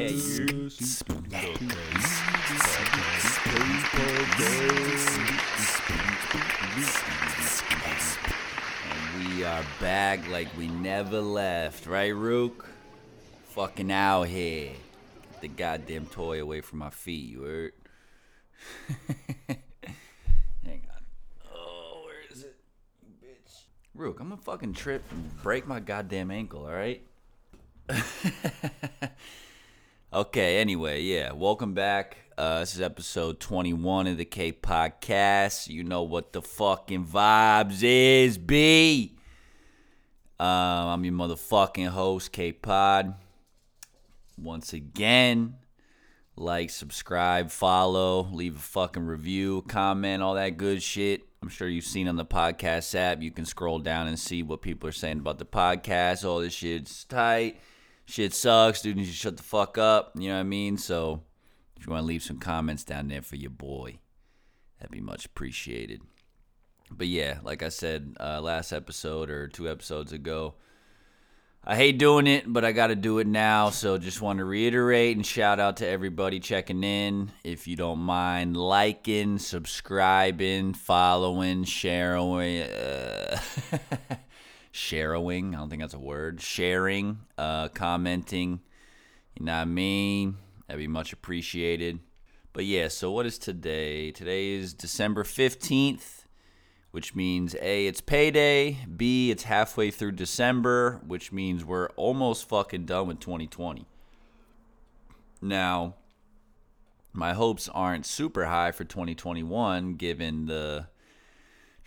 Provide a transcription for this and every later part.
And we are back like we never left, right, Rook? Fucking out here. Get the goddamn toy away from my feet, you heard? Hang on. Oh, where is it? Bitch. Rook, I'm gonna fucking trip and break my goddamn ankle, alright? Okay, anyway, yeah, welcome back. Uh, this is episode 21 of the K Podcast. You know what the fucking vibes is, B. Um, I'm your motherfucking host, K Pod. Once again, like, subscribe, follow, leave a fucking review, comment, all that good shit. I'm sure you've seen on the podcast app. You can scroll down and see what people are saying about the podcast. All this shit's tight shit sucks, dude. You should shut the fuck up. You know what I mean? So if you want to leave some comments down there for your boy, that'd be much appreciated. But yeah, like I said uh, last episode or two episodes ago, I hate doing it, but I got to do it now. So just want to reiterate and shout out to everybody checking in. If you don't mind liking, subscribing, following, sharing. Uh, sharing. I don't think that's a word. Sharing, uh, commenting. You know what I mean? That'd be much appreciated. But yeah, so what is today? Today is December 15th, which means A, it's payday. B, it's halfway through December, which means we're almost fucking done with 2020. Now, my hopes aren't super high for 2021 given the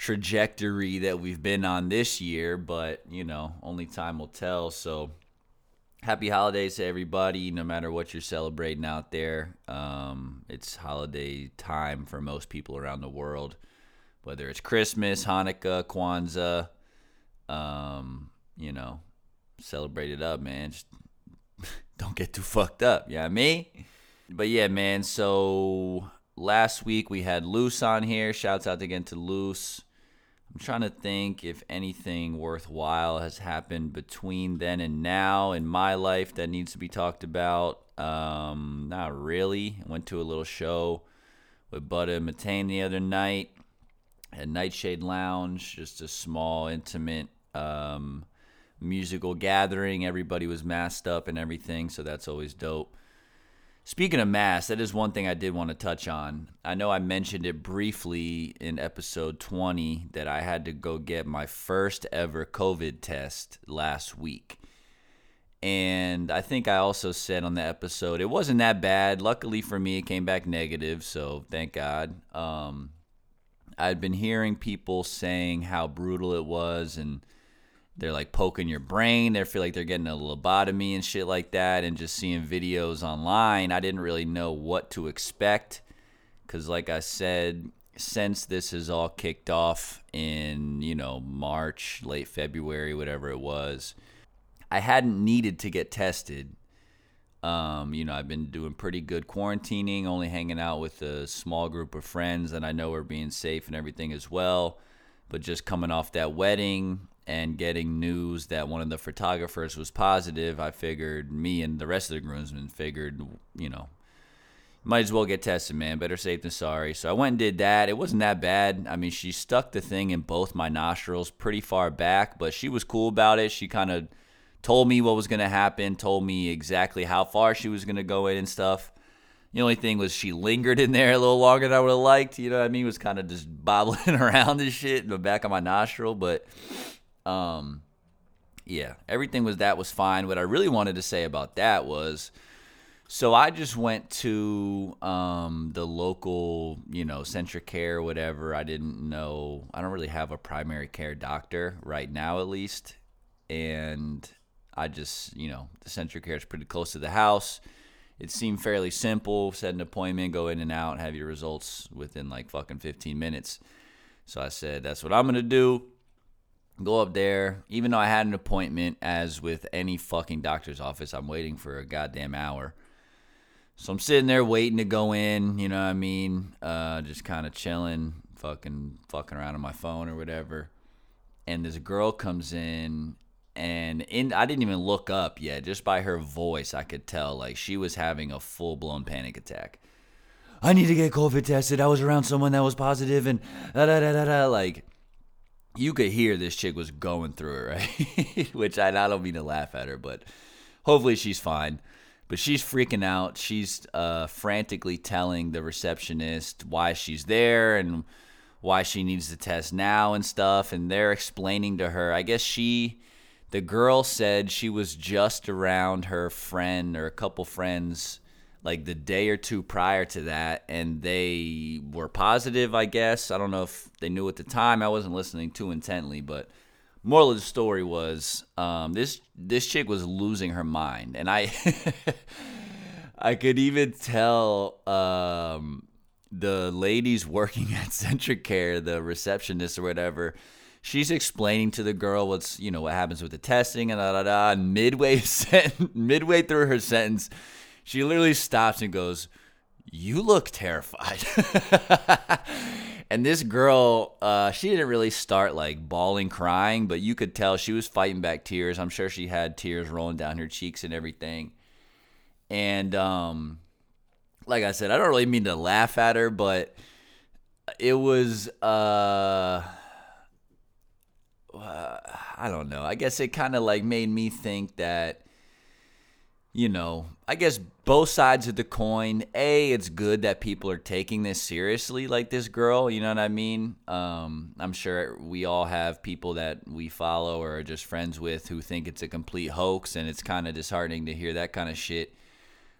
trajectory that we've been on this year, but you know, only time will tell. So, happy holidays to everybody, no matter what you're celebrating out there. Um, it's holiday time for most people around the world, whether it's Christmas, Hanukkah, Kwanzaa. Um, you know, celebrate it up, man. Just don't get too fucked up. Yeah, you know me. But yeah, man. So last week we had Loose on here. Shouts out again to Loose. I'm trying to think if anything worthwhile has happened between then and now in my life that needs to be talked about. Um, not really. I went to a little show with Buddha and Matane the other night at Nightshade Lounge, just a small, intimate um, musical gathering. Everybody was masked up and everything, so that's always dope. Speaking of masks, that is one thing I did want to touch on. I know I mentioned it briefly in episode 20 that I had to go get my first ever COVID test last week. And I think I also said on the episode it wasn't that bad. Luckily for me, it came back negative, so thank God. Um, I'd been hearing people saying how brutal it was and they're like poking your brain. They feel like they're getting a lobotomy and shit like that. And just seeing videos online, I didn't really know what to expect. Because, like I said, since this has all kicked off in, you know, March, late February, whatever it was, I hadn't needed to get tested. Um, you know, I've been doing pretty good quarantining, only hanging out with a small group of friends that I know are being safe and everything as well. But just coming off that wedding, and getting news that one of the photographers was positive, I figured me and the rest of the groomsmen figured, you know, might as well get tested, man. Better safe than sorry. So I went and did that. It wasn't that bad. I mean, she stuck the thing in both my nostrils pretty far back, but she was cool about it. She kind of told me what was going to happen, told me exactly how far she was going to go in and stuff. The only thing was she lingered in there a little longer than I would have liked. You know what I mean? It was kind of just bobbling around and shit in the back of my nostril, but um, yeah, everything was that was fine. What I really wanted to say about that was, so I just went to um, the local, you know, CentraCare, or whatever. I didn't know. I don't really have a primary care doctor right now, at least, and I just, you know, the CentraCare is pretty close to the house. it seemed fairly simple. Set an appointment, go in and out, have your results within like fucking 15 minutes. So I said, that's what I'm to do. Go up there. Even though I had an appointment, as with any fucking doctor's office, I'm waiting for a goddamn hour. So I'm sitting there waiting to go in, you know what I mean? Uh, just kind of chilling, fucking fucking around on my phone or whatever. And this girl comes in and in I didn't even look up yet. Just by her voice, I could tell like she was having a full blown panic attack. I need to get COVID tested. I was around someone that was positive, and da da da da da. Like you could hear this chick was going through it, right? Which I, I don't mean to laugh at her, but hopefully she's fine. But she's freaking out. She's uh, frantically telling the receptionist why she's there and why she needs the test now and stuff. And they're explaining to her. I guess she the girl said she was just around her friend or a couple friends like the day or two prior to that and they were positive i guess i don't know if they knew at the time i wasn't listening too intently but moral of the story was um, this this chick was losing her mind and i i could even tell um, the ladies working at CentraCare the receptionist or whatever she's explaining to the girl what's you know what happens with the testing and da da da. And midway midway through her sentence, she literally stops and goes, "You look terrified." and this girl, uh, she didn't really start like bawling, crying, but you could tell she was fighting back tears. I'm sure she had tears rolling down her cheeks and everything. And um, like I said, I don't really mean to laugh at her, but it was uh uh, I don't know. I guess it kind of like made me think that, you know, I guess both sides of the coin. A, it's good that people are taking this seriously, like this girl. You know what I mean? Um, I'm sure we all have people that we follow or are just friends with who think it's a complete hoax, and it's kind of disheartening to hear that kind of shit.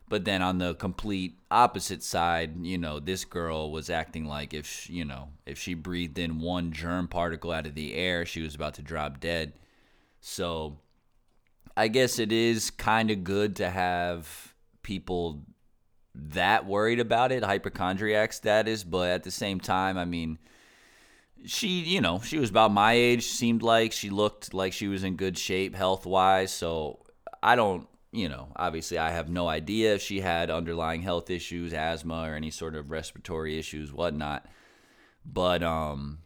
But then on the complete opposite side, you know, this girl was acting like if she, you know if she breathed in one germ particle out of the air, she was about to drop dead. So, I guess it is kind of good to have people that worried about it, hypochondriac status. But at the same time, I mean, she, you know, she was about my age. Seemed like she looked like she was in good shape health wise. So I don't you know, obviously I have no idea if she had underlying health issues, asthma, or any sort of respiratory issues, whatnot. But um,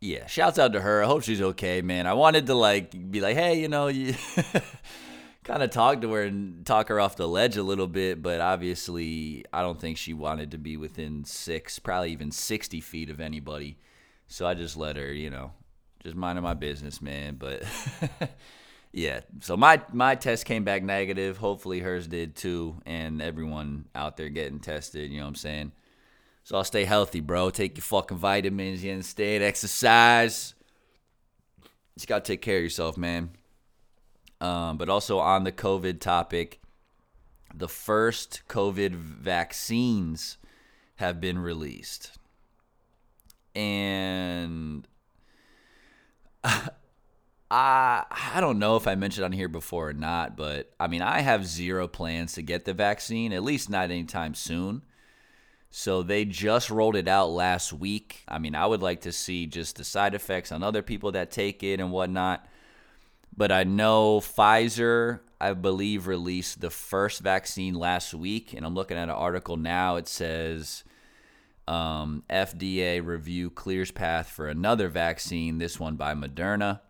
yeah, shouts out to her. I hope she's okay, man. I wanted to like be like, hey, you know, you kind of talk to her and talk her off the ledge a little bit, but obviously I don't think she wanted to be within six, probably even sixty feet of anybody. So I just let her, you know, just minding my business, man. But yeah, so my my test came back negative. Hopefully hers did too, and everyone out there getting tested. You know what I'm saying? So I'll stay healthy, bro. Take your fucking vitamins. You understand? Exercise. Just gotta take care of yourself, man. Um, but also on the COVID topic, the first COVID vaccines have been released, and I I don't know if I mentioned on here before or not, but I mean I have zero plans to get the vaccine, at least not anytime soon. So they just rolled it out last week. I mean, I would like to see just the side effects on other people that take it and whatnot. But I know Pfizer, I believe, released the first vaccine last week, and I'm looking at an article now. It says um, FDA review clears path for another vaccine. This one by Moderna.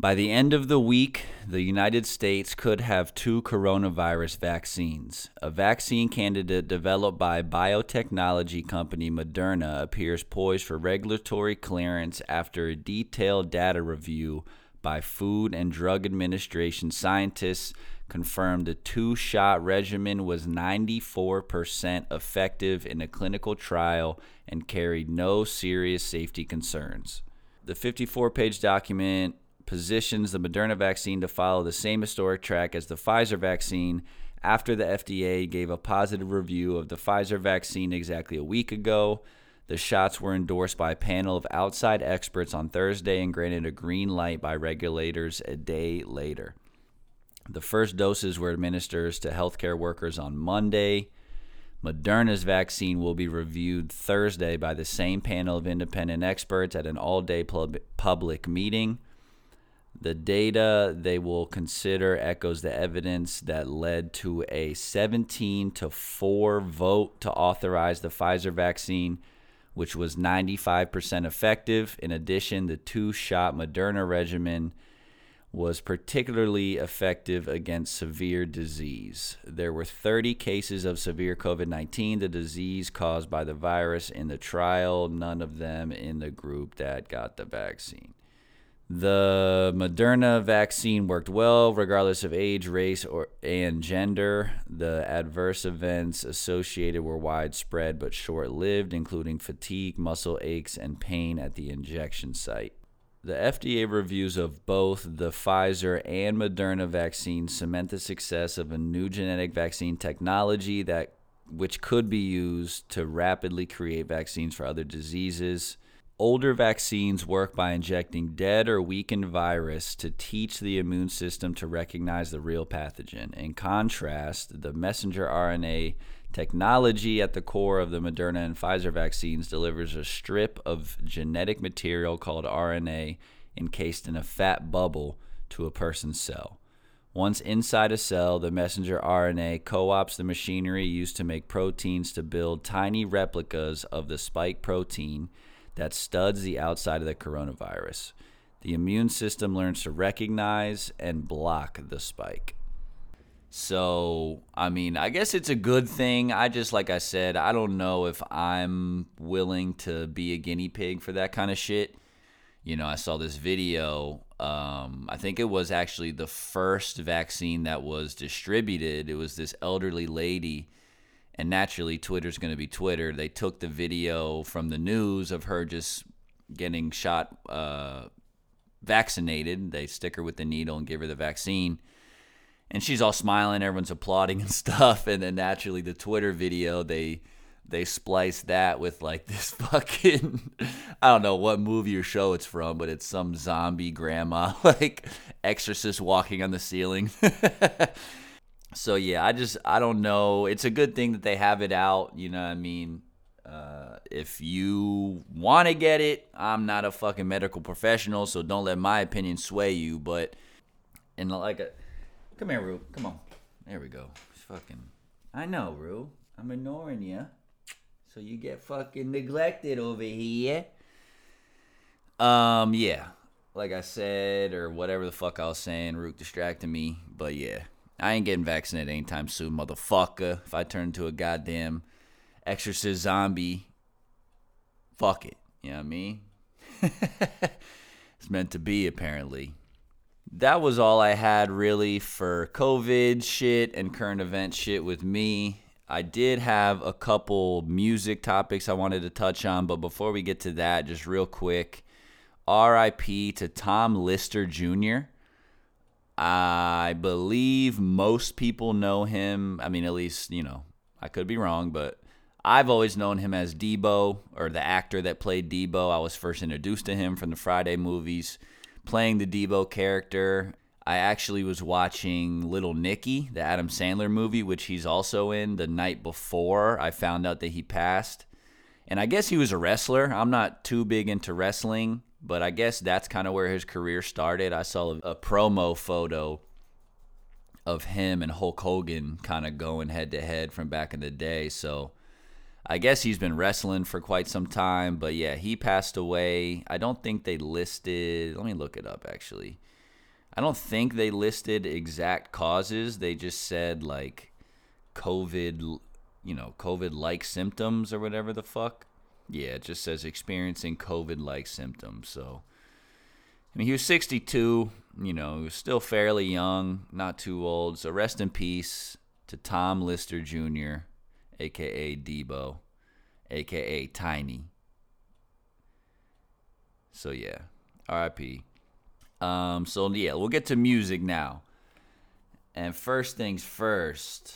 By the end of the week, the United States could have two coronavirus vaccines. A vaccine candidate developed by biotechnology company Moderna appears poised for regulatory clearance after a detailed data review by Food and Drug Administration scientists confirmed the two shot regimen was 94% effective in a clinical trial and carried no serious safety concerns. The 54 page document positions the Moderna vaccine to follow the same historic track as the Pfizer vaccine after the FDA gave a positive review of the Pfizer vaccine exactly a week ago. The shots were endorsed by a panel of outside experts on Thursday and granted a green light by regulators a day later. The first doses were administered to healthcare workers on Monday. Moderna's vaccine will be reviewed Thursday by the same panel of independent experts at an all day pub- public meeting. The data they will consider echoes the evidence that led to a 17 to 4 vote to authorize the Pfizer vaccine, which was 95% effective. In addition, the two shot Moderna regimen was particularly effective against severe disease. There were 30 cases of severe COVID 19, the disease caused by the virus, in the trial, none of them in the group that got the vaccine. The Moderna vaccine worked well, regardless of age, race, or and gender. The adverse events associated were widespread but short-lived, including fatigue, muscle aches, and pain at the injection site. The FDA reviews of both the Pfizer and Moderna vaccines cement the success of a new genetic vaccine technology that which could be used to rapidly create vaccines for other diseases. Older vaccines work by injecting dead or weakened virus to teach the immune system to recognize the real pathogen. In contrast, the messenger RNA technology at the core of the Moderna and Pfizer vaccines delivers a strip of genetic material called RNA encased in a fat bubble to a person's cell. Once inside a cell, the messenger RNA co opts the machinery used to make proteins to build tiny replicas of the spike protein that studs the outside of the coronavirus. The immune system learns to recognize and block the spike. So, I mean, I guess it's a good thing. I just, like I said, I don't know if I'm willing to be a guinea pig for that kind of shit. You know, I saw this video. Um, I think it was actually the first vaccine that was distributed. It was this elderly lady and naturally twitter's going to be twitter. They took the video from the news of her just getting shot uh, vaccinated. They stick her with the needle and give her the vaccine. And she's all smiling. Everyone's applauding and stuff. And then naturally the twitter video they they splice that with like this fucking I don't know what movie or show it's from, but it's some zombie grandma like exorcist walking on the ceiling. So yeah, I just I don't know. It's a good thing that they have it out. You know I mean? Uh, if you want to get it, I'm not a fucking medical professional, so don't let my opinion sway you. But and like a, come here, Rue. Come on. There we go. fucking. I know, Rue. I'm ignoring you, so you get fucking neglected over here. Um, yeah. Like I said, or whatever the fuck I was saying, Rook distracted me. But yeah, I ain't getting vaccinated anytime soon, motherfucker. If I turn into a goddamn exorcist zombie, fuck it. You know what I mean? it's meant to be, apparently. That was all I had really for COVID shit and current event shit with me. I did have a couple music topics I wanted to touch on, but before we get to that, just real quick RIP to Tom Lister Jr. I believe most people know him. I mean, at least, you know, I could be wrong, but I've always known him as Debo or the actor that played Debo. I was first introduced to him from the Friday movies, playing the Debo character. I actually was watching Little Nicky, the Adam Sandler movie, which he's also in, the night before I found out that he passed. And I guess he was a wrestler. I'm not too big into wrestling. But I guess that's kind of where his career started. I saw a, a promo photo of him and Hulk Hogan kind of going head to head from back in the day. So I guess he's been wrestling for quite some time. But yeah, he passed away. I don't think they listed, let me look it up actually. I don't think they listed exact causes. They just said like COVID, you know, COVID like symptoms or whatever the fuck. Yeah, it just says experiencing COVID like symptoms. So, I mean, he was 62, you know, he was still fairly young, not too old. So, rest in peace to Tom Lister Jr., aka Debo, aka Tiny. So, yeah, RIP. Um, so, yeah, we'll get to music now. And first things first.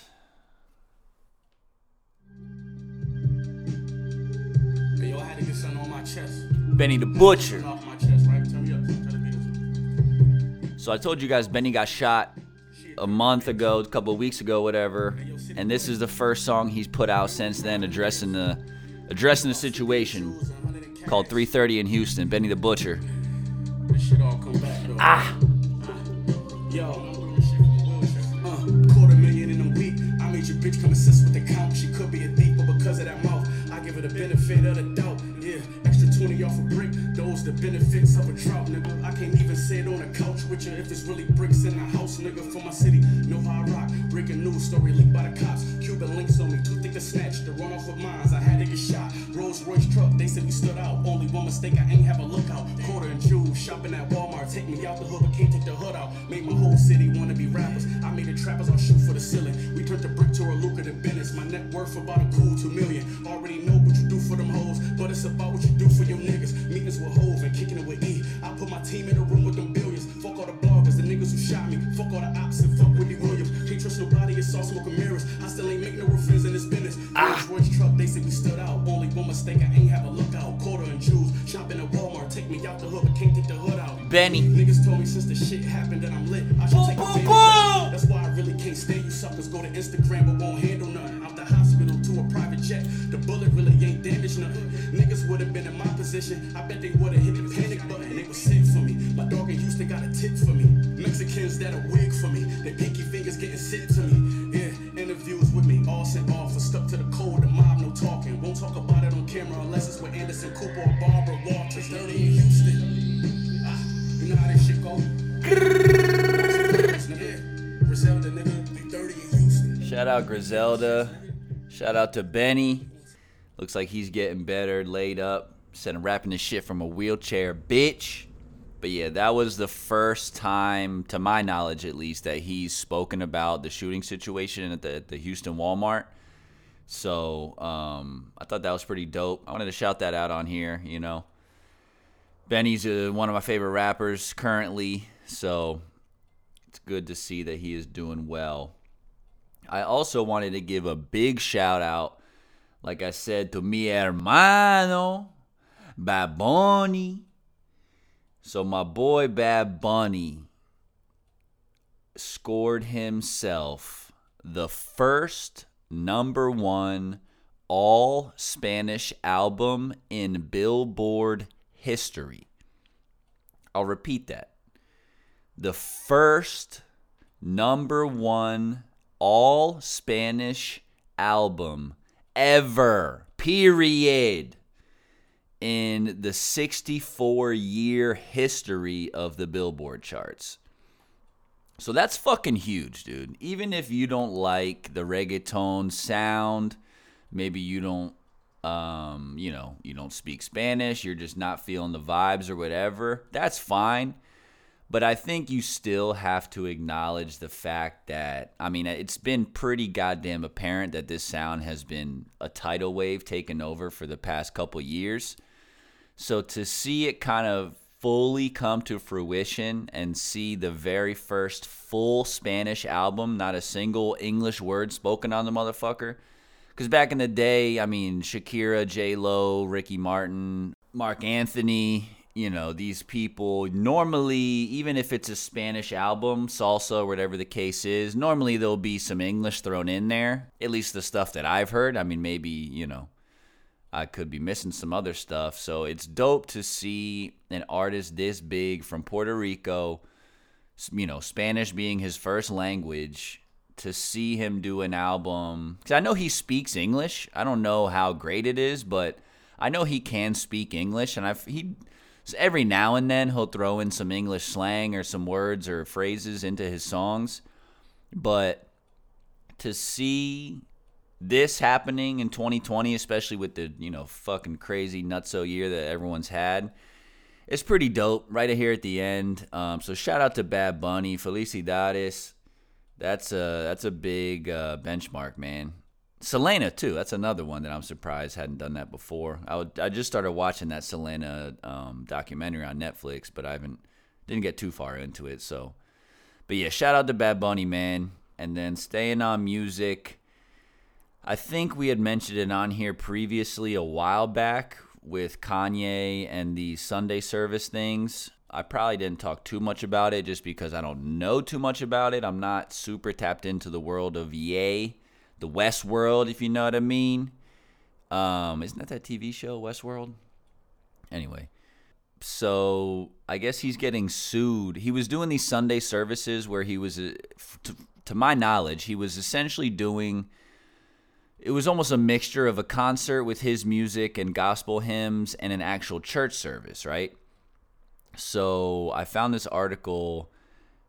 Benny the Butcher. So I told you guys Benny got shot a month ago, a couple weeks ago, whatever. And this is the first song he's put out since then, addressing the addressing the situation. Called 3:30 in Houston. Benny the Butcher. Ah. Yo. Uh, quarter million in a week. I made your bitch come assist with the count. She could be a thief, but because of that the benefit of the doubt. Yeah, extra 20 off a brick. Those the benefits of a drought, nigga. I can't even sit on a couch with you if there's really bricks in the house, nigga. For my city, know how I rock. Breaking news story leaked by the cops. Cuban links on me, to snatch. The run off of mines, I had to get shot. Rolls Royce truck, they said we stood out. Only one mistake, I ain't have a lookout. Quarter and jewels, shopping at Walmart. Take me out the hood, but can't take the hood out. Made my whole city wanna be rappers. I made the trappers all shoot for the ceiling. We turned the brick to a lucrative business. My net worth about a cool two million. Already know what you do for them hoes, but it's about what you do for your niggas. Meetings with hoes and kicking it with E. I put my team in the room with them billions. Fuck all the Royce truck, they said we stood out. Only one mistake, I ain't have a lookout. Quarter and jewels, shopping at Walmart. Take me out the hood, but can't take the hood out. Benny. Niggas told me since the shit happened that I'm lit. I should take advantage of it. That's why I really can't stand you suckers. Go to Instagram but won't handle nothing. Out the hospital to a private jet. The bullet really ain't damaged nothing. Niggas would have been in my position. I bet they would have hit the panic button. They was sick for me. My dog in Houston got a tip for me. Mexicans that a wig for me. Their pinky fingers getting sick to me. Griselda. Shout out to Benny. Looks like he's getting better, laid up. Said I'm rapping this shit from a wheelchair, bitch. But yeah, that was the first time, to my knowledge at least, that he's spoken about the shooting situation at the, the Houston Walmart. So um, I thought that was pretty dope. I wanted to shout that out on here, you know. Benny's uh, one of my favorite rappers currently, so it's good to see that he is doing well. I also wanted to give a big shout out, like I said, to mi hermano, Bad Bunny. So my boy Bad Bunny scored himself the first number one all Spanish album in Billboard history. I'll repeat that. The first number one all Spanish album ever, period, in the 64 year history of the Billboard charts. So that's fucking huge, dude. Even if you don't like the reggaeton sound, maybe you don't um, you know, you don't speak Spanish, you're just not feeling the vibes or whatever, that's fine. But I think you still have to acknowledge the fact that, I mean, it's been pretty goddamn apparent that this sound has been a tidal wave taken over for the past couple years. So to see it kind of fully come to fruition and see the very first full Spanish album, not a single English word spoken on the motherfucker. Because back in the day, I mean, Shakira, J Lo, Ricky Martin, Marc Anthony, you know, these people normally, even if it's a Spanish album, salsa, whatever the case is, normally there'll be some English thrown in there. At least the stuff that I've heard. I mean, maybe, you know, I could be missing some other stuff. So it's dope to see an artist this big from Puerto Rico, you know, Spanish being his first language, to see him do an album. Because I know he speaks English. I don't know how great it is, but I know he can speak English. And I've, he, so every now and then he'll throw in some English slang or some words or phrases into his songs. But to see this happening in 2020, especially with the you know fucking crazy nutso year that everyone's had, it's pretty dope. Right here at the end. Um, so shout out to Bad Bunny, Felicidades. That's a that's a big uh, benchmark, man. Selena too. That's another one that I'm surprised hadn't done that before. I would, I just started watching that Selena um, documentary on Netflix, but I haven't didn't get too far into it. So, but yeah, shout out to Bad Bunny, man. And then staying on music. I think we had mentioned it on here previously a while back with Kanye and the Sunday service things. I probably didn't talk too much about it just because I don't know too much about it. I'm not super tapped into the world of Ye, the West World, if you know what I mean. Um, isn't that that TV show, Westworld? Anyway, so I guess he's getting sued. He was doing these Sunday services where he was, uh, to, to my knowledge, he was essentially doing. It was almost a mixture of a concert with his music and gospel hymns and an actual church service, right? So I found this article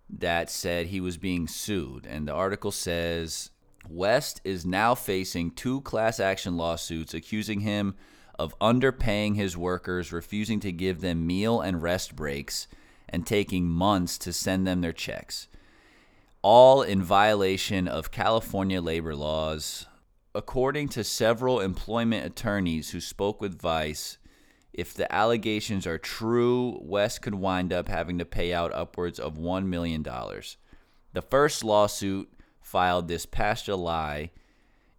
that said he was being sued, and the article says West is now facing two class action lawsuits accusing him of underpaying his workers, refusing to give them meal and rest breaks, and taking months to send them their checks. All in violation of California labor laws. According to several employment attorneys who spoke with Vice, if the allegations are true, West could wind up having to pay out upwards of $1 million. The first lawsuit, filed this past July,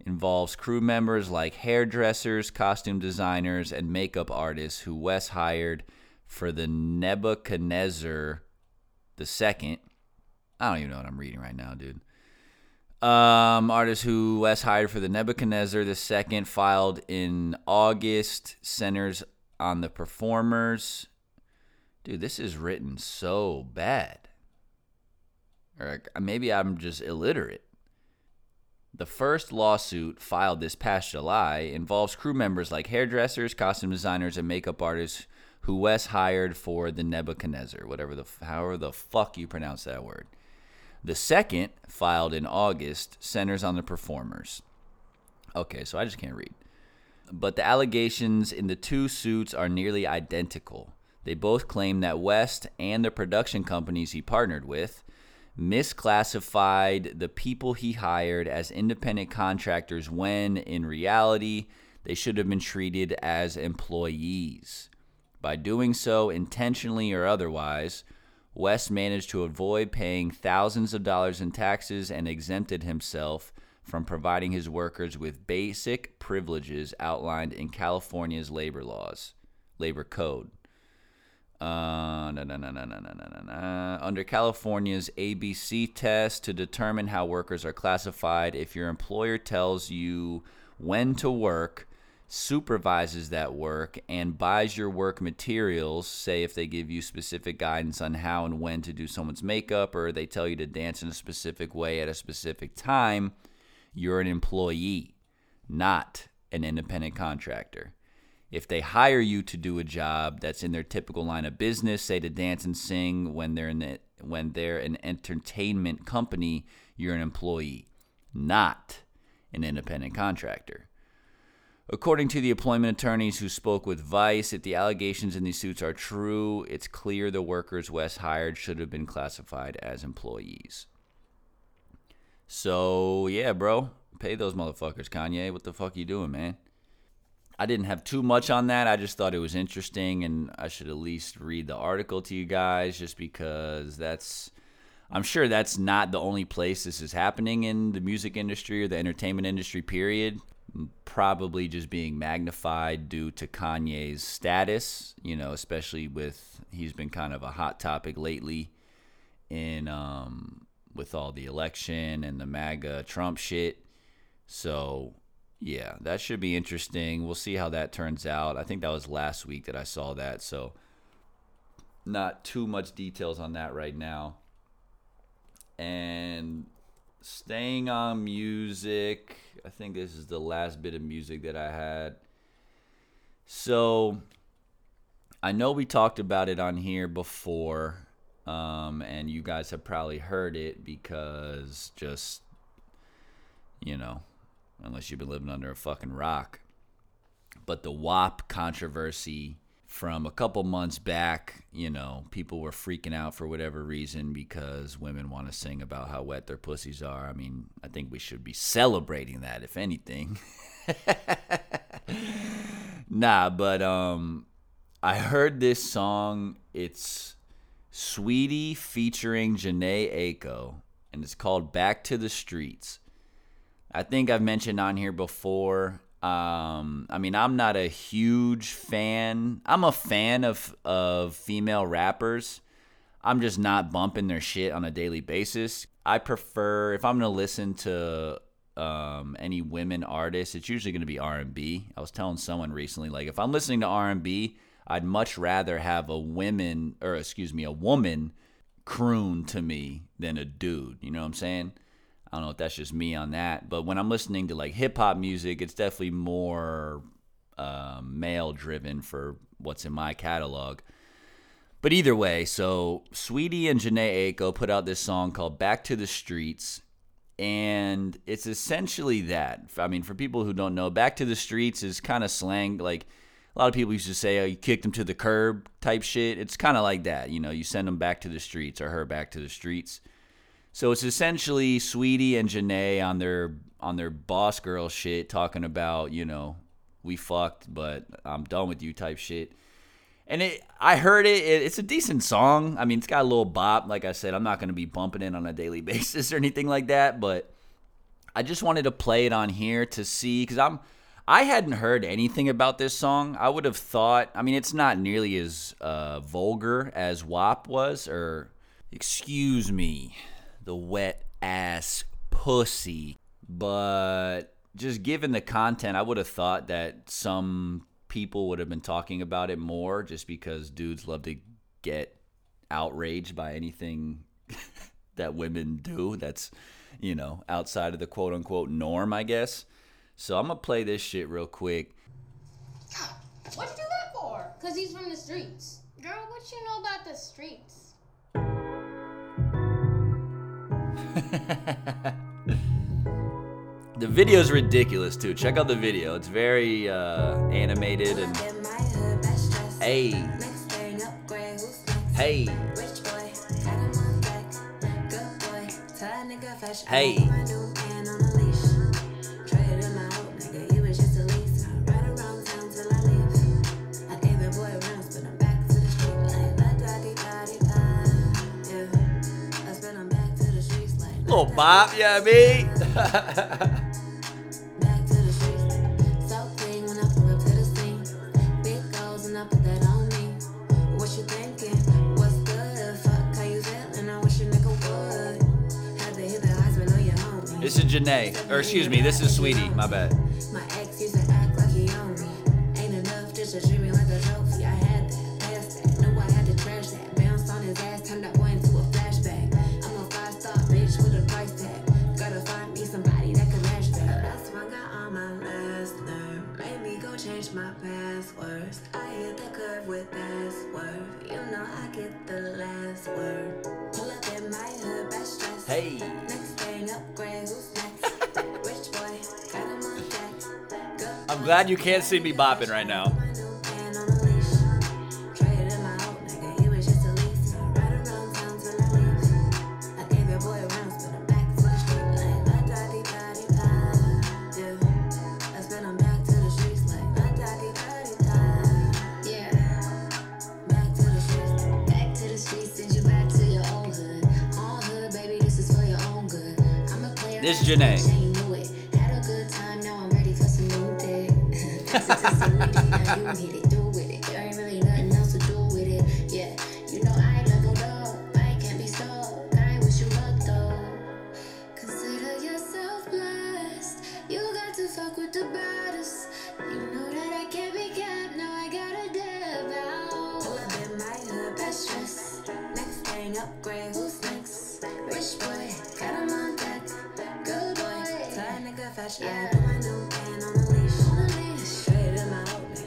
involves crew members like hairdressers, costume designers, and makeup artists who West hired for the Nebuchadnezzar second. I don't even know what I'm reading right now, dude. Um, artists who West hired for the Nebuchadnezzar second filed in August centers on the performers. Dude, this is written so bad. Or maybe I'm just illiterate. The first lawsuit filed this past July involves crew members like hairdressers, costume designers, and makeup artists who Wes hired for the Nebuchadnezzar, whatever the however the fuck you pronounce that word. The second, filed in August, centers on the performers. Okay, so I just can't read. But the allegations in the two suits are nearly identical. They both claim that West and the production companies he partnered with misclassified the people he hired as independent contractors when, in reality, they should have been treated as employees. By doing so, intentionally or otherwise, West managed to avoid paying thousands of dollars in taxes and exempted himself from providing his workers with basic privileges outlined in California's labor laws, labor code. Uh, Under California's ABC test to determine how workers are classified, if your employer tells you when to work, supervises that work, and buys your work materials, say if they give you specific guidance on how and when to do someone's makeup, or they tell you to dance in a specific way at a specific time, you're an employee, not an independent contractor. If they hire you to do a job that's in their typical line of business, say to dance and sing when they're in the, when they're an entertainment company, you're an employee, not an independent contractor. According to the employment attorneys who spoke with Vice, if the allegations in these suits are true, it's clear the workers West hired should have been classified as employees. So, yeah, bro, pay those motherfuckers, Kanye. What the fuck you doing, man? I didn't have too much on that. I just thought it was interesting, and I should at least read the article to you guys just because that's. I'm sure that's not the only place this is happening in the music industry or the entertainment industry, period. Probably just being magnified due to Kanye's status, you know, especially with he's been kind of a hot topic lately in um, with all the election and the MAGA Trump shit. So yeah, that should be interesting. We'll see how that turns out. I think that was last week that I saw that, so not too much details on that right now. And staying on music, I think this is the last bit of music that I had. So I know we talked about it on here before, um, and you guys have probably heard it because just, you know, unless you've been living under a fucking rock. But the WAP controversy from a couple months back, you know, people were freaking out for whatever reason because women want to sing about how wet their pussies are. I mean, I think we should be celebrating that, if anything. nah, but um, I heard this song. It's Saweetie featuring Jhené Aiko, and it's called "Back to the Streets." I think I've mentioned on here before. Um, I mean, I'm not a huge fan. I'm a fan of of female rappers. I'm just not bumping their shit on a daily basis. I prefer if I'm gonna listen to um, any women artists, it's usually gonna be R&B. I was telling someone recently, like if I'm listening to R&B, I'd much rather have a women or excuse me, a woman croon to me than a dude. You know what I'm saying? I don't know if that's just me on that, but when I'm listening to like hip hop music, it's definitely more uh, male driven for what's in my catalog. But either way, so Saweetie and Jhené Aiko put out this song called Back to the Streets. And it's essentially that. I mean, for people who don't know, Back to the Streets is kind of slang. Like a lot of people used to say, oh, you kicked them to the curb type shit. It's kind of like that. You know, you send them back to the streets or her back to the streets. So it's essentially Saweetie and Jhené on their on their boss girl shit, talking about you know we fucked, but I'm done with you type shit. And it, I heard it, it. It's a decent song. I mean, it's got a little bop. Like I said, I'm not gonna be bumping it on a daily basis or anything like that. But I just wanted to play it on here to see because I'm I hadn't heard anything about this song. I would have thought. I mean, it's not nearly as uh, vulgar as WAP was, or excuse me the wet ass pussy. But just given the content, I would have thought that some people would have been talking about it more just because dudes love to get outraged by anything that women do that's, you know, outside of the quote unquote norm, I guess. So I'm going to play this shit real quick. What'd you do that for? Because he's from the streets. Girl, what you know about the streets? the video is ridiculous too. Check out the video. It's very uh, animated and hey, hey, hey. Little bop, yeah, me. This is Jhené, or excuse me, this is Saweetie. My bad. Glad you can't see me bopping right now. This Jhené.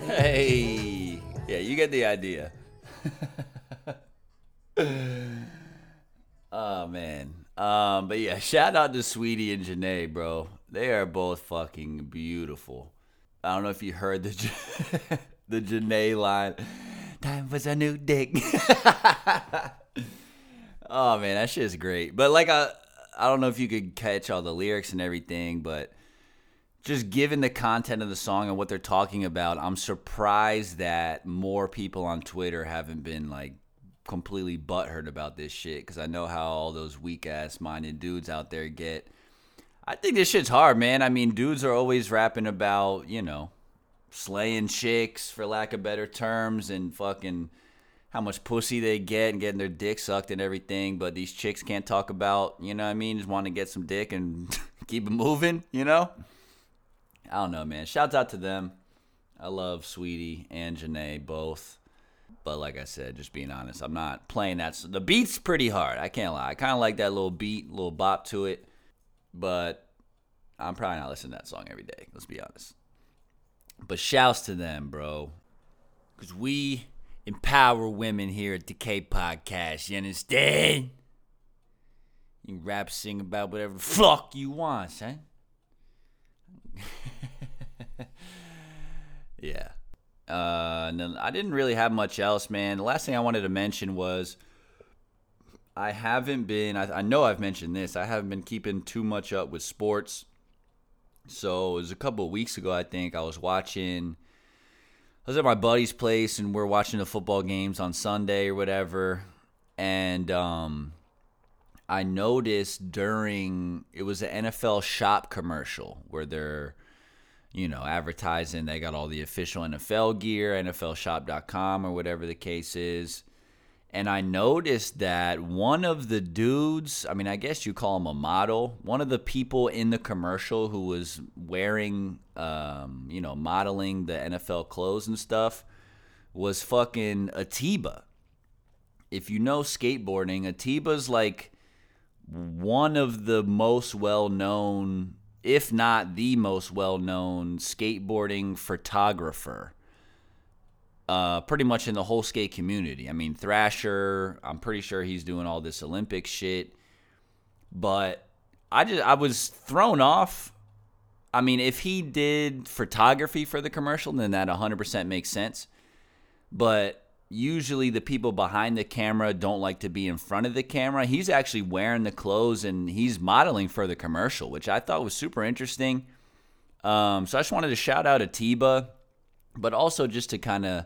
Hey, yeah, you get the idea. oh man, um, but yeah, shout out to Saweetie and Jhené, bro. They are both fucking beautiful. I don't know if you heard the the Jhené line. Time for a new dick. oh man, that shit is great. But like I, I don't know if you could catch all the lyrics and everything, but just given the content of the song and what they're talking about, I'm surprised that more people on Twitter haven't been like completely butthurt about this shit because I know how all those weak ass minded dudes out there get. I think this shit's hard, man. I mean, dudes are always rapping about, you know, slaying chicks, for lack of better terms, and fucking how much pussy they get and getting their dick sucked and everything. But these chicks can't talk about, you know what I mean? Just want to get some dick and keep it moving, you know? I don't know, man. Shouts out to them. I love Saweetie and Jhené both. But like I said, just being honest, I'm not playing that. The beat's pretty hard. I can't lie. I kind of like that little beat, little bop to it. But I'm probably not listening to that song every day. Let's be honest. But shouts to them, bro. Because we empower women here at the K Podcast. You understand? You rap, sing about whatever fuck you want, son. yeah. Uh, and then I didn't really have much else, man. The last thing I wanted to mention was I haven't been, I, I know I've mentioned this, I haven't been keeping too much up with sports. So it was a couple of weeks ago, I think, I was watching, I was at my buddy's place and we're watching the football games on Sunday or whatever. And, um, I noticed during it was an NFL shop commercial where they're you know, advertising. They got all the official NFL gear, NFLshop.com or whatever the case is. And I noticed that one of the dudes, I mean, I guess you call him a model, one of the people in the commercial who was wearing, um, you know, modeling the NFL clothes and stuff was fucking Atiba. If you know skateboarding, Atiba's like one of the most well known if not the most well known skateboarding photographer. Uh, pretty much in the whole skate community. I mean, Thrasher, I'm pretty sure he's doing all this Olympic shit. But I just I was thrown off. I mean, if he did photography for the commercial, then that 100% makes sense. But usually the people behind the camera don't like to be in front of the camera. He's actually wearing the clothes and he's modeling for the commercial, which I thought was super interesting. Um, so I just wanted to shout out Atiba, but also just to kind of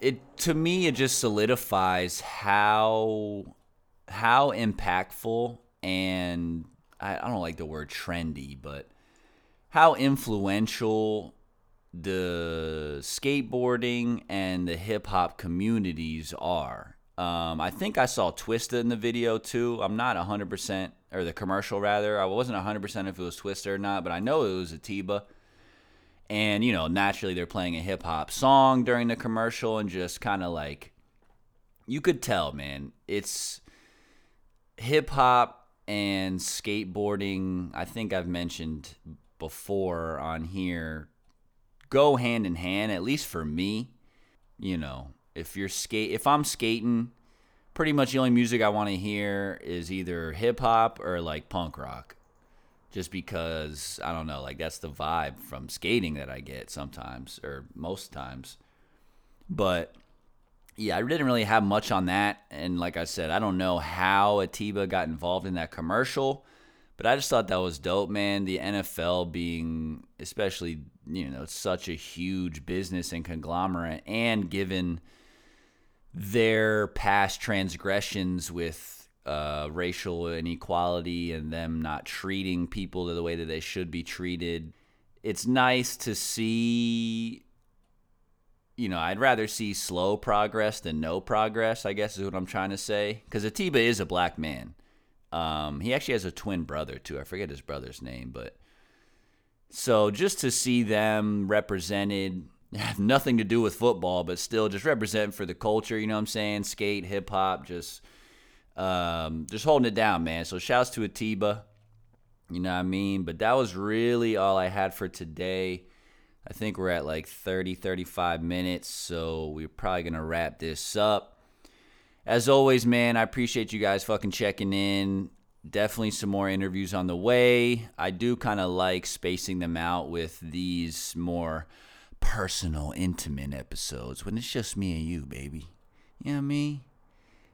it to me it just solidifies how how impactful and I, I don't like the word trendy, but how influential the skateboarding and the hip hop communities are. Um, I think I saw Twista in the video too. I'm not 100%, or the commercial rather. I wasn't 100% if it was Twista or not, but I know it was Atiba. And, you know, naturally they're playing a hip hop song during the commercial and just kind of like, you could tell, man. It's hip hop and skateboarding. I think I've mentioned before on here go hand in hand, at least for me. You know, if you're skate, if I'm skating, pretty much the only music I want to hear is either hip hop or like punk rock. Just because I don't know, like that's the vibe from skating that I get sometimes or most times. But yeah, I didn't really have much on that. And like I said, I don't know how Atiba got involved in that commercial. But I just thought that was dope, man. The NFL being, especially, you know, such a huge business and conglomerate, and given their past transgressions with uh, racial inequality and them not treating people the way that they should be treated, it's nice to see. You know, I'd rather see slow progress than no progress, I guess is what I'm trying to say. Because Atiba is a black man. Um, he actually has a twin brother too. I forget his brother's name, but so just to see them represented, have nothing to do with football, but still just represent for the culture. You know what I'm saying? Skate, hip hop, just um, just holding it down, man. So shouts to Atiba. You know what I mean? But that was really all I had for today. I think we're at like 30, 35 minutes, so we're probably going to wrap this up. As always, man, I appreciate you guys fucking checking in. Definitely some more interviews on the way. I do kind of like spacing them out with these more personal, intimate episodes when it's just me and you, baby. You know?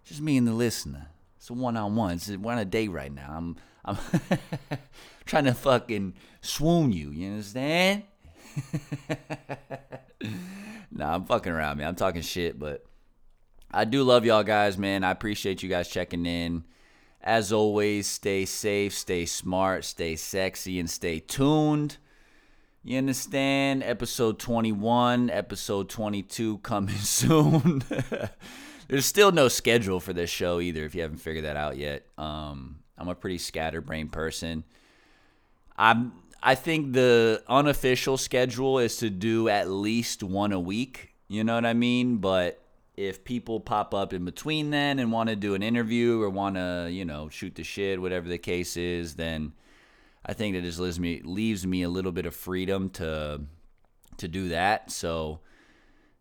Just me and the listener. It's a one on one. We're on a date right now. I'm I'm trying to fucking swoon you. You understand? nah, I'm fucking around, man. I'm talking shit, but I do love y'all guys, man. I appreciate you guys checking in. As always, stay safe, stay smart, stay sexy, and stay tuned. You understand? Episode 21, episode 22 coming soon. There's still no schedule for this show either, if you haven't figured that out yet. Um, I'm a pretty scatterbrained person. I'm. I think the unofficial schedule is to do at least one a week. You know what I mean? But if people pop up in between then and want to do an interview or want to, you know, shoot the shit, whatever the case is, then I think that just leaves me leaves me a little bit of freedom to to do that. So,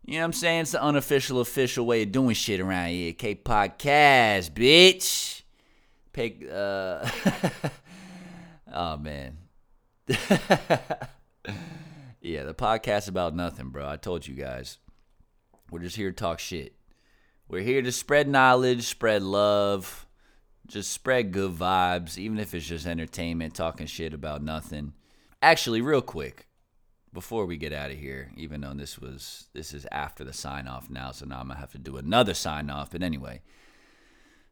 you know what I'm saying? It's the unofficial official way of doing shit around here. K podcast, bitch. Pick uh Oh man. yeah, the podcast about nothing, bro. I told you guys. We're just here to talk shit. We're here to spread knowledge, spread love, just spread good vibes, even if it's just entertainment, talking shit about nothing. Actually, real quick, before we get out of here, even though this was this is after the sign off now, so now I'm gonna have to do another sign off. But anyway,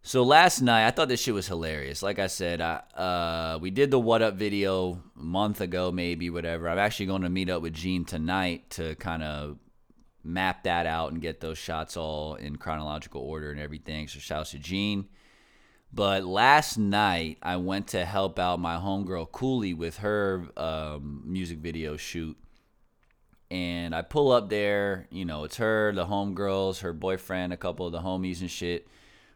so last night I thought this shit was hilarious. Like I said, I, uh, we did the what up video a month ago, maybe whatever. I'm actually going to meet up with Gene tonight to kind of map that out and get those shots all in chronological order and everything. So shout out to Gene. But last night I went to help out my homegirl Cooley with her um, music video shoot. And I pull up there, you know, it's her, the homegirls, her boyfriend, a couple of the homies and shit.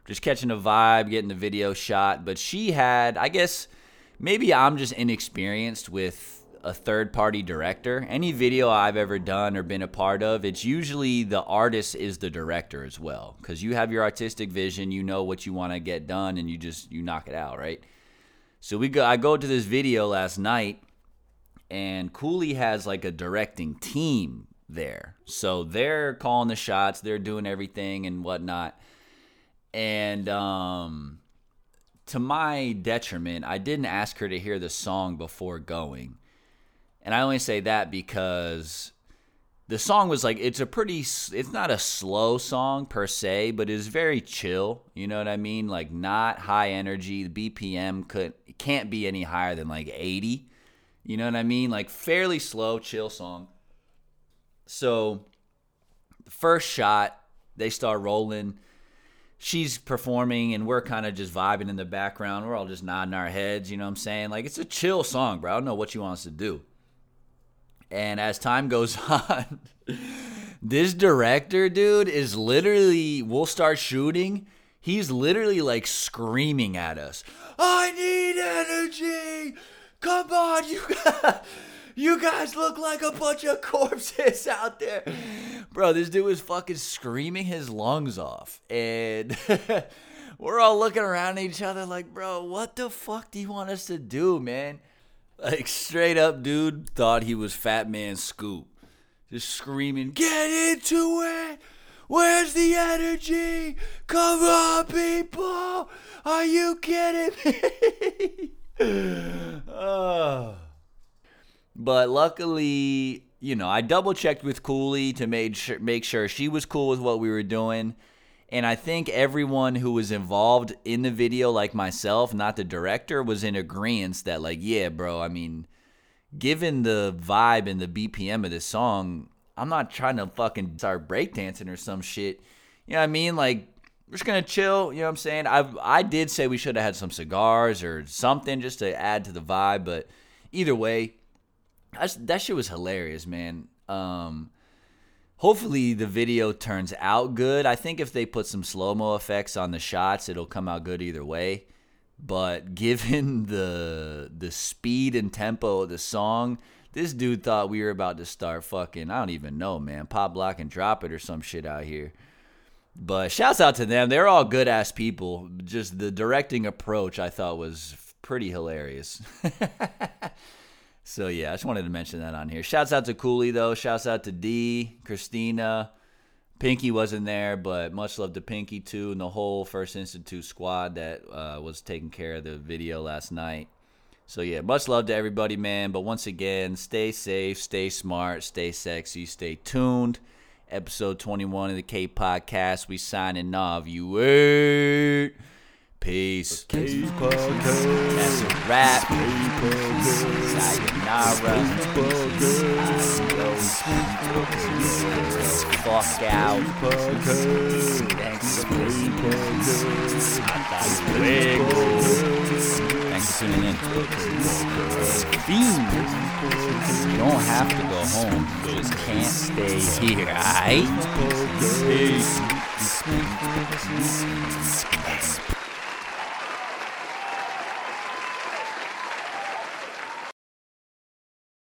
Just catching a vibe, getting the video shot. But she had, I guess, maybe I'm just inexperienced with a third party director. Any video I've ever done or been a part of, it's usually the artist is the director as well cuz you have your artistic vision, you know what you want to get done and you just you knock it out, right? So we go I go to this video last night and Cooley has like a directing team there. So they're calling the shots, they're doing everything and whatnot. And um to my detriment, I didn't ask her to hear the song before going. And I only say that because the song was like it's a pretty it's not a slow song per se, but it's very chill, you know what I mean? Like not high energy. The BPM could can't be any higher than like 80. You know what I mean? Like fairly slow, chill song. So the first shot, they start rolling. She's performing and we're kind of just vibing in the background. We're all just nodding our heads, you know what I'm saying? Like it's a chill song, bro. I don't know what you want us to do. And as time goes on, this director, dude, is literally, we'll start shooting. He's literally like screaming at us, I need energy. Come on, you guys. You guys look like a bunch of corpses out there. Bro, this dude was fucking screaming his lungs off. And we're all looking around at each other like, bro, what the fuck do you want us to do, man? Like straight up, dude thought he was Fat Man Scoop, just screaming, "Get into it! Where's the energy? Come on, people! Are you kidding me?" oh. But luckily, you know, I double checked with Cooley to make sure, make sure she was cool with what we were doing. And I think everyone who was involved in the video, like myself, not the director, was in agreement that, like, yeah, bro, I mean, given the vibe and the BPM of this song, I'm not trying to fucking start breakdancing or some shit. You know what I mean? Like, we're just gonna chill. You know what I'm saying? I I did say we should have had some cigars or something just to add to the vibe, but either way, that shit was hilarious, man. Um, hopefully the video turns out good. I think if they put some slow mo effects on the shots, it'll come out good either way. But given the the speed and tempo of the song, this dude thought we were about to start fucking I don't even know, man, pop block and drop it or some shit out here. But shouts out to them. They're all good ass people. Just the directing approach I thought was pretty hilarious. So yeah, I just wanted to mention that on here. Shouts out to Cooley though. Shouts out to D, Christina. Pinky wasn't there, but much love to Pinky too and the whole First Institute squad that uh, was taking care of the video last night. So yeah, much love to everybody, man. But once again, stay safe, stay smart, stay sexy, stay tuned. Episode 21 of the K Podcast. We signing off. You wait. Peace. K podcast. That's a wrap. Sayonara. Fuck out. Thanks for listening. podcast. Hasta luego. Thanks for tuning in. Fiend. You don't have to go home. You just can't stay here, alright? Peace.